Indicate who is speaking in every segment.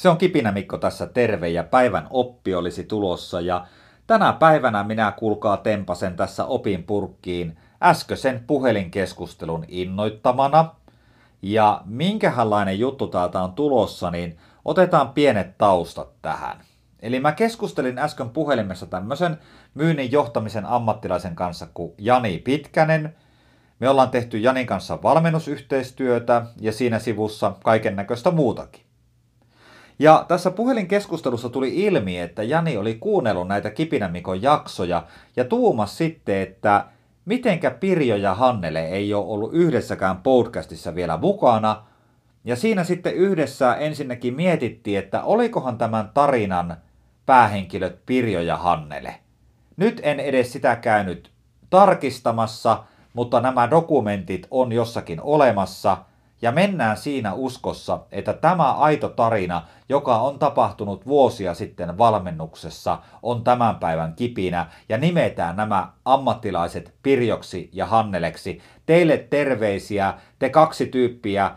Speaker 1: Se on Kipinä Mikko tässä terve ja päivän oppi olisi tulossa ja tänä päivänä minä kuulkaa tempasen tässä opin purkkiin äskeisen puhelinkeskustelun innoittamana. Ja minkälainen juttu täältä on tulossa, niin otetaan pienet taustat tähän. Eli mä keskustelin äsken puhelimessa tämmöisen myynnin johtamisen ammattilaisen kanssa kuin Jani Pitkänen. Me ollaan tehty Janin kanssa valmennusyhteistyötä ja siinä sivussa kaiken näköistä muutakin. Ja tässä puhelinkeskustelussa tuli ilmi, että Jani oli kuunnellut näitä Kipinämikon jaksoja ja tuumas sitten, että mitenkä Pirjo ja Hannele ei ole ollut yhdessäkään podcastissa vielä mukana. Ja siinä sitten yhdessä ensinnäkin mietittiin, että olikohan tämän tarinan päähenkilöt Pirjo ja Hannele. Nyt en edes sitä käynyt tarkistamassa, mutta nämä dokumentit on jossakin olemassa – ja mennään siinä uskossa, että tämä aito tarina, joka on tapahtunut vuosia sitten valmennuksessa, on tämän päivän kipinä ja nimetään nämä ammattilaiset Pirjoksi ja Hanneleksi. Teille terveisiä, te kaksi tyyppiä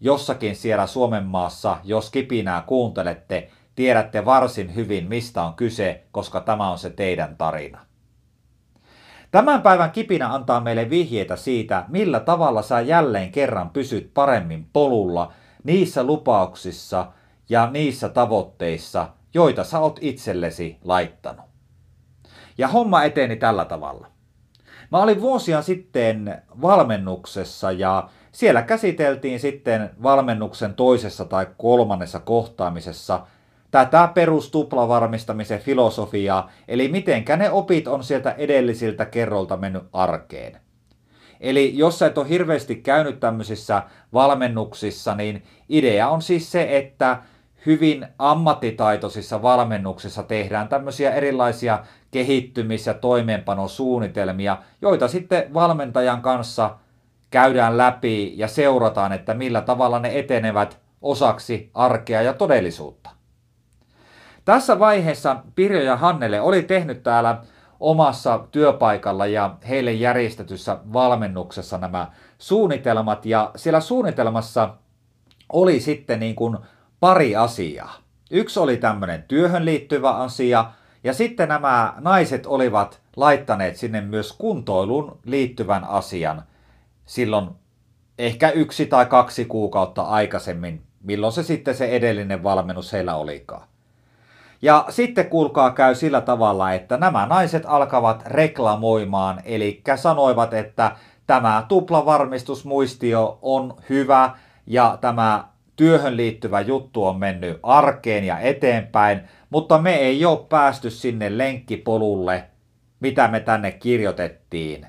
Speaker 1: jossakin siellä Suomen maassa, jos kipinää kuuntelette, tiedätte varsin hyvin mistä on kyse, koska tämä on se teidän tarina. Tämän päivän kipinä antaa meille vihjeitä siitä, millä tavalla sä jälleen kerran pysyt paremmin polulla niissä lupauksissa ja niissä tavoitteissa, joita sä oot itsellesi laittanut. Ja homma eteni tällä tavalla. Mä olin vuosia sitten valmennuksessa ja siellä käsiteltiin sitten valmennuksen toisessa tai kolmannessa kohtaamisessa – tätä perustuplavarmistamisen filosofiaa, eli mitenkä ne opit on sieltä edellisiltä kerrolta mennyt arkeen. Eli jos sä et ole hirveästi käynyt tämmöisissä valmennuksissa, niin idea on siis se, että hyvin ammattitaitoisissa valmennuksissa tehdään tämmöisiä erilaisia kehittymis- ja toimeenpanosuunnitelmia, joita sitten valmentajan kanssa käydään läpi ja seurataan, että millä tavalla ne etenevät osaksi arkea ja todellisuutta. Tässä vaiheessa Pirjo ja Hannele oli tehnyt täällä omassa työpaikalla ja heille järjestetyssä valmennuksessa nämä suunnitelmat. Ja siellä suunnitelmassa oli sitten niin kuin pari asiaa. Yksi oli tämmöinen työhön liittyvä asia, ja sitten nämä naiset olivat laittaneet sinne myös kuntoilun liittyvän asian silloin ehkä yksi tai kaksi kuukautta aikaisemmin, milloin se sitten se edellinen valmennus heillä olikaan. Ja sitten kuulkaa käy sillä tavalla, että nämä naiset alkavat reklamoimaan, eli sanoivat, että tämä tuplavarmistusmuistio on hyvä ja tämä työhön liittyvä juttu on mennyt arkeen ja eteenpäin, mutta me ei ole päästy sinne lenkkipolulle, mitä me tänne kirjoitettiin.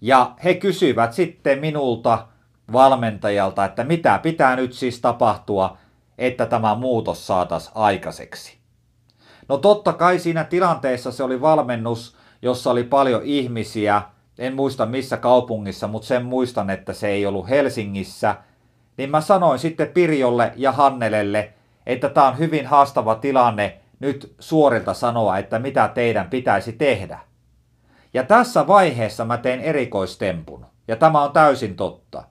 Speaker 1: Ja he kysyvät sitten minulta valmentajalta, että mitä pitää nyt siis tapahtua, että tämä muutos saataisiin aikaiseksi. No totta kai siinä tilanteessa se oli valmennus, jossa oli paljon ihmisiä, en muista missä kaupungissa, mutta sen muistan, että se ei ollut Helsingissä, niin mä sanoin sitten Pirjolle ja Hannelelle, että tämä on hyvin haastava tilanne nyt suorilta sanoa, että mitä teidän pitäisi tehdä. Ja tässä vaiheessa mä tein erikoistempun, ja tämä on täysin totta.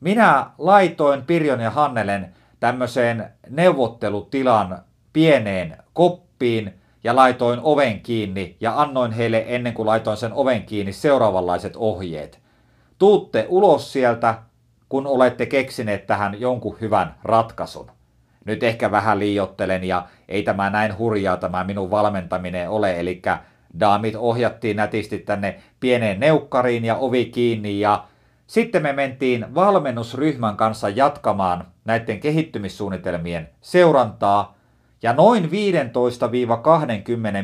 Speaker 1: Minä laitoin Pirjon ja Hannelen tämmöiseen neuvottelutilan pieneen koppiin, kuppiin ja laitoin oven kiinni ja annoin heille ennen kuin laitoin sen oven kiinni seuraavanlaiset ohjeet. Tuutte ulos sieltä, kun olette keksineet tähän jonkun hyvän ratkaisun. Nyt ehkä vähän liiottelen ja ei tämä näin hurjaa tämä minun valmentaminen ole, eli daamit ohjattiin nätisti tänne pieneen neukkariin ja ovi kiinni ja sitten me mentiin valmennusryhmän kanssa jatkamaan näiden kehittymissuunnitelmien seurantaa ja noin 15-20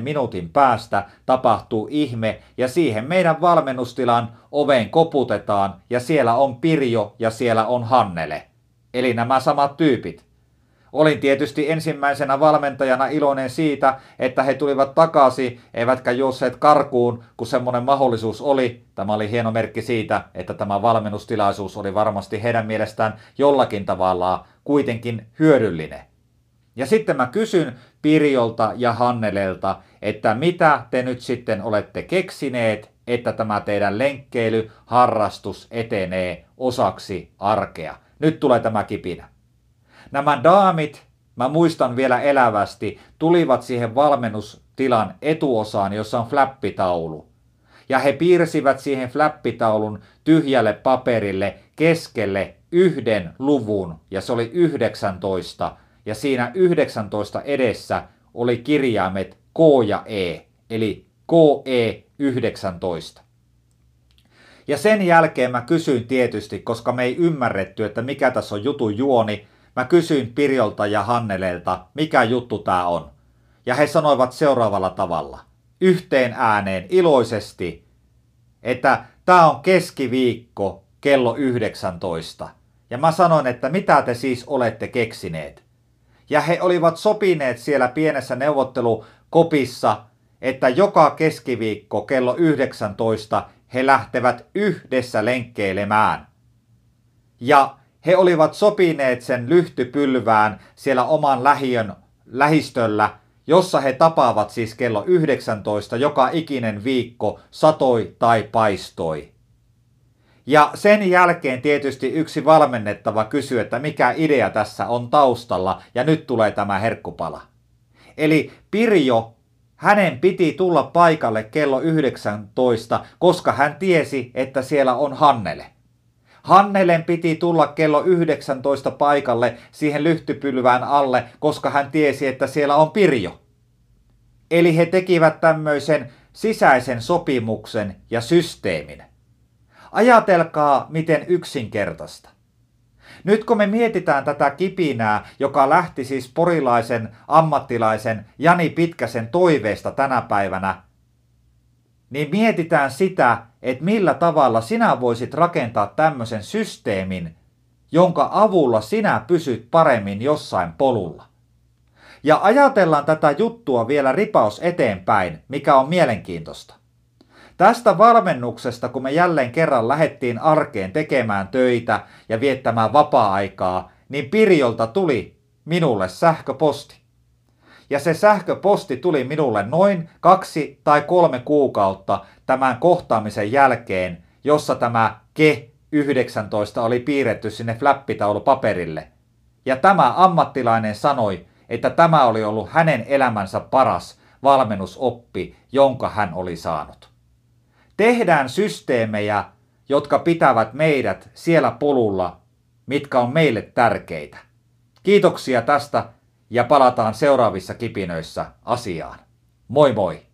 Speaker 1: minuutin päästä tapahtuu ihme ja siihen meidän valmennustilan oveen koputetaan ja siellä on Pirjo ja siellä on Hannele. Eli nämä samat tyypit. Olin tietysti ensimmäisenä valmentajana iloinen siitä, että he tulivat takaisin, eivätkä juosseet karkuun, kun semmoinen mahdollisuus oli. Tämä oli hieno merkki siitä, että tämä valmennustilaisuus oli varmasti heidän mielestään jollakin tavalla kuitenkin hyödyllinen. Ja sitten mä kysyn Pirjolta ja Hannelelta, että mitä te nyt sitten olette keksineet, että tämä teidän lenkkeily, harrastus etenee osaksi arkea. Nyt tulee tämä kipinä. Nämä daamit mä muistan vielä elävästi, tulivat siihen valmennustilan etuosaan, jossa on flappitaulu. Ja he piirsivät siihen flappitaulun tyhjälle paperille keskelle yhden luvun, ja se oli 19, ja siinä 19 edessä oli kirjaimet K ja E, eli KE 19. Ja sen jälkeen mä kysyin tietysti, koska me ei ymmärretty, että mikä tässä on jutun juoni, mä kysyin Pirjolta ja Hannelelta, mikä juttu tää on. Ja he sanoivat seuraavalla tavalla, yhteen ääneen iloisesti, että tämä on keskiviikko kello 19. Ja mä sanoin, että mitä te siis olette keksineet. Ja he olivat sopineet siellä pienessä neuvottelukopissa, että joka keskiviikko kello 19 he lähtevät yhdessä lenkkeilemään. Ja he olivat sopineet sen lyhtypylvään siellä oman lähiön lähistöllä, jossa he tapaavat siis kello 19 joka ikinen viikko, satoi tai paistoi. Ja sen jälkeen tietysti yksi valmennettava kysyy, että mikä idea tässä on taustalla, ja nyt tulee tämä herkkupala. Eli Pirjo, hänen piti tulla paikalle kello 19, koska hän tiesi, että siellä on Hannele. Hannelen piti tulla kello 19 paikalle siihen lyhtypylvään alle, koska hän tiesi, että siellä on Pirjo. Eli he tekivät tämmöisen sisäisen sopimuksen ja systeemin. Ajatelkaa, miten yksinkertaista. Nyt kun me mietitään tätä kipinää, joka lähti siis porilaisen ammattilaisen Jani Pitkäsen toiveesta tänä päivänä, niin mietitään sitä, että millä tavalla sinä voisit rakentaa tämmöisen systeemin, jonka avulla sinä pysyt paremmin jossain polulla. Ja ajatellaan tätä juttua vielä ripaus eteenpäin, mikä on mielenkiintoista. Tästä valmennuksesta, kun me jälleen kerran lähettiin arkeen tekemään töitä ja viettämään vapaa-aikaa, niin Pirjolta tuli minulle sähköposti. Ja se sähköposti tuli minulle noin kaksi tai kolme kuukautta tämän kohtaamisen jälkeen, jossa tämä ke 19 oli piirretty sinne flappitaulupaperille. Ja tämä ammattilainen sanoi, että tämä oli ollut hänen elämänsä paras valmennusoppi, jonka hän oli saanut. Tehdään systeemejä, jotka pitävät meidät siellä polulla, mitkä on meille tärkeitä. Kiitoksia tästä ja palataan seuraavissa kipinöissä asiaan. Moi moi!